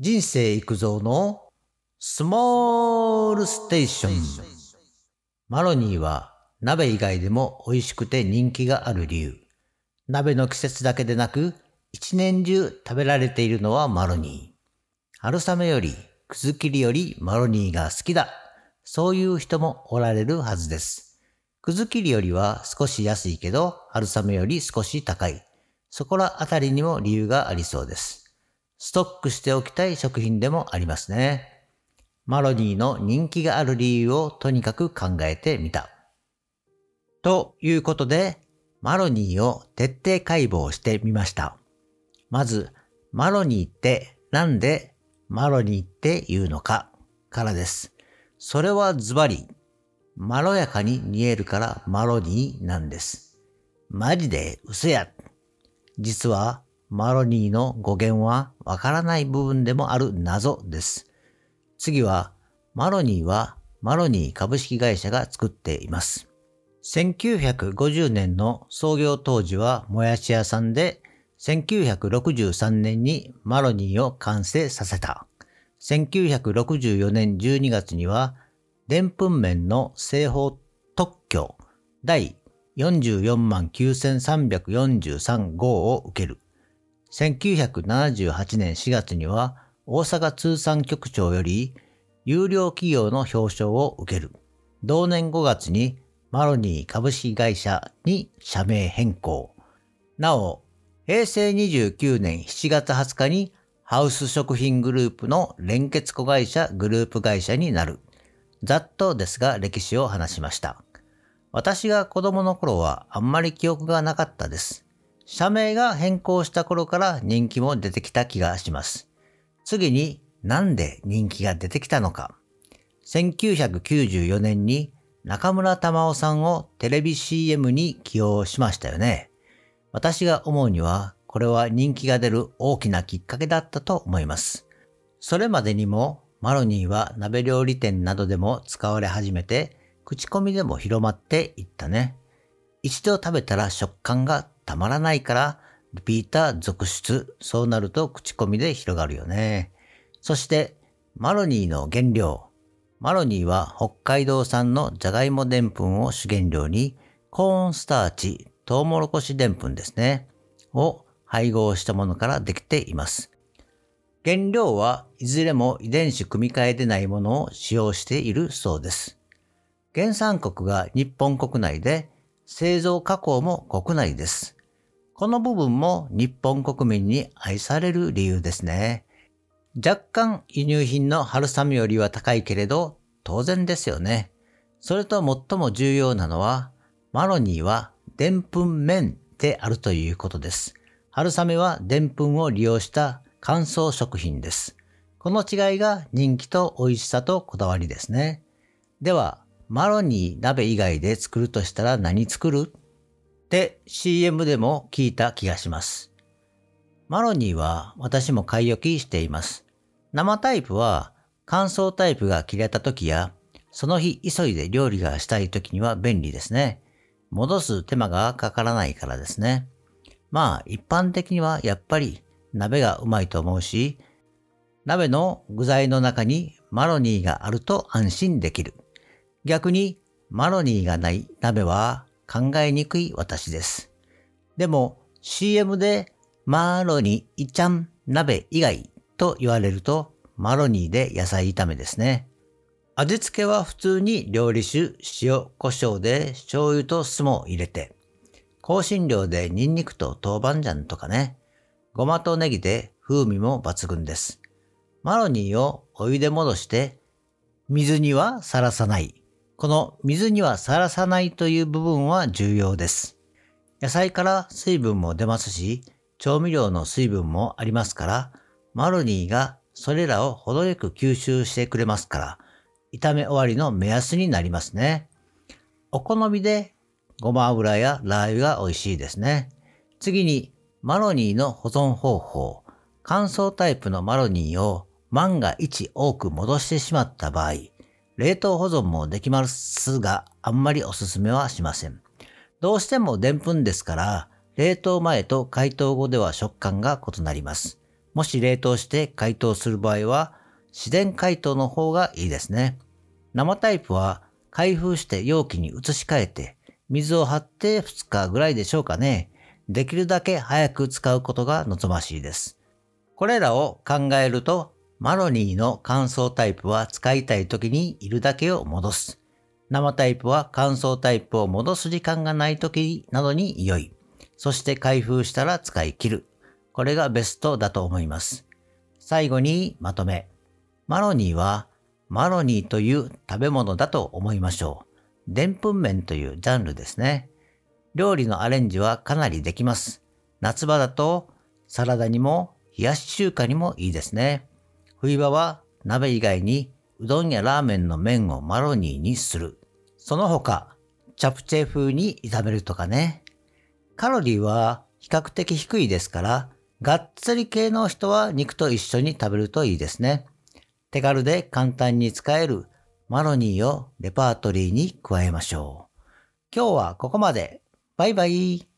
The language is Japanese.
人生育造のスモールステーション。マロニーは鍋以外でも美味しくて人気がある理由。鍋の季節だけでなく一年中食べられているのはマロニー。春雨より、くず切りよりマロニーが好きだ。そういう人もおられるはずです。くず切りよりは少し安いけど、春雨より少し高い。そこらあたりにも理由がありそうです。ストックしておきたい食品でもありますね。マロニーの人気がある理由をとにかく考えてみた。ということで、マロニーを徹底解剖してみました。まず、マロニーってなんでマロニーって言うのかからです。それはズバリ、まろやかに煮えるからマロニーなんです。マジで嘘や。実はマロニーの語源はわからない部分でもある謎です。次は、マロニーはマロニー株式会社が作っています。1950年の創業当時はもやし屋さんで、1963年にマロニーを完成させた。1964年12月には、でんぷん麺の製法特許第44万9343号を受ける。1978年4月には大阪通産局長より有料企業の表彰を受ける。同年5月にマロニー株式会社に社名変更。なお、平成29年7月20日にハウス食品グループの連結子会社グループ会社になる。ざっとですが歴史を話しました。私が子供の頃はあんまり記憶がなかったです。社名が変更した頃から人気も出てきた気がします。次になんで人気が出てきたのか。1994年に中村玉緒さんをテレビ CM に起用しましたよね。私が思うには、これは人気が出る大きなきっかけだったと思います。それまでにもマロニーは鍋料理店などでも使われ始めて、口コミでも広まっていったね。一度食べたら食感がたまらないから、リピーター続出。そうなると口コミで広がるよね。そして、マロニーの原料。マロニーは北海道産のじゃがいもでんぷんを主原料に、コーンスターチ、トウモロコシでんぷんですね。を配合したものからできています。原料はいずれも遺伝子組み換えでないものを使用しているそうです。原産国が日本国内で製造加工も国内です。この部分も日本国民に愛される理由ですね。若干輸入品の春雨よりは高いけれど当然ですよね。それと最も重要なのはマロニーはでんぷん麺であるということです。春雨はでんぷんを利用した乾燥食品です。この違いが人気と美味しさとこだわりですね。では、マロニー鍋以外で作るとしたら何作る？って CM でも聞いた気がします。マロニーは私も買い置きしています。生タイプは乾燥タイプが切れた時やその日急いで料理がしたい時には便利ですね。戻す手間がかからないからですね。まあ一般的にはやっぱり鍋がうまいと思うし、鍋の具材の中にマロニーがあると安心できる。逆にマロニーがない鍋は考えにくい私です。でも CM でマロニーちゃん鍋以外と言われるとマロニーで野菜炒めですね。味付けは普通に料理酒、塩、胡椒で醤油と酢も入れて、香辛料でニンニクと豆板醤とかね、ごまとネギで風味も抜群です。マロニーをお湯で戻して水にはさらさない。この水にはさらさないという部分は重要です。野菜から水分も出ますし、調味料の水分もありますから、マロニーがそれらを程よく吸収してくれますから、炒め終わりの目安になりますね。お好みでごま油やラー油が美味しいですね。次に、マロニーの保存方法。乾燥タイプのマロニーを万が一多く戻してしまった場合、冷凍保存もできますが、あんまりおすすめはしません。どうしてもでんぷんですから、冷凍前と解凍後では食感が異なります。もし冷凍して解凍する場合は、自然解凍の方がいいですね。生タイプは開封して容器に移し替えて、水を張って2日ぐらいでしょうかね。できるだけ早く使うことが望ましいです。これらを考えると、マロニーの乾燥タイプは使いたい時にいるだけを戻す。生タイプは乾燥タイプを戻す時間がない時などに良い。そして開封したら使い切る。これがベストだと思います。最後にまとめ。マロニーはマロニーという食べ物だと思いましょう。でんぷん麺というジャンルですね。料理のアレンジはかなりできます。夏場だとサラダにも冷やし中華にもいいですね。冬場は鍋以外にうどんやラーメンの麺をマロニーにする。その他、チャプチェ風に炒めるとかね。カロリーは比較的低いですから、がっつり系の人は肉と一緒に食べるといいですね。手軽で簡単に使えるマロニーをレパートリーに加えましょう。今日はここまで。バイバイ。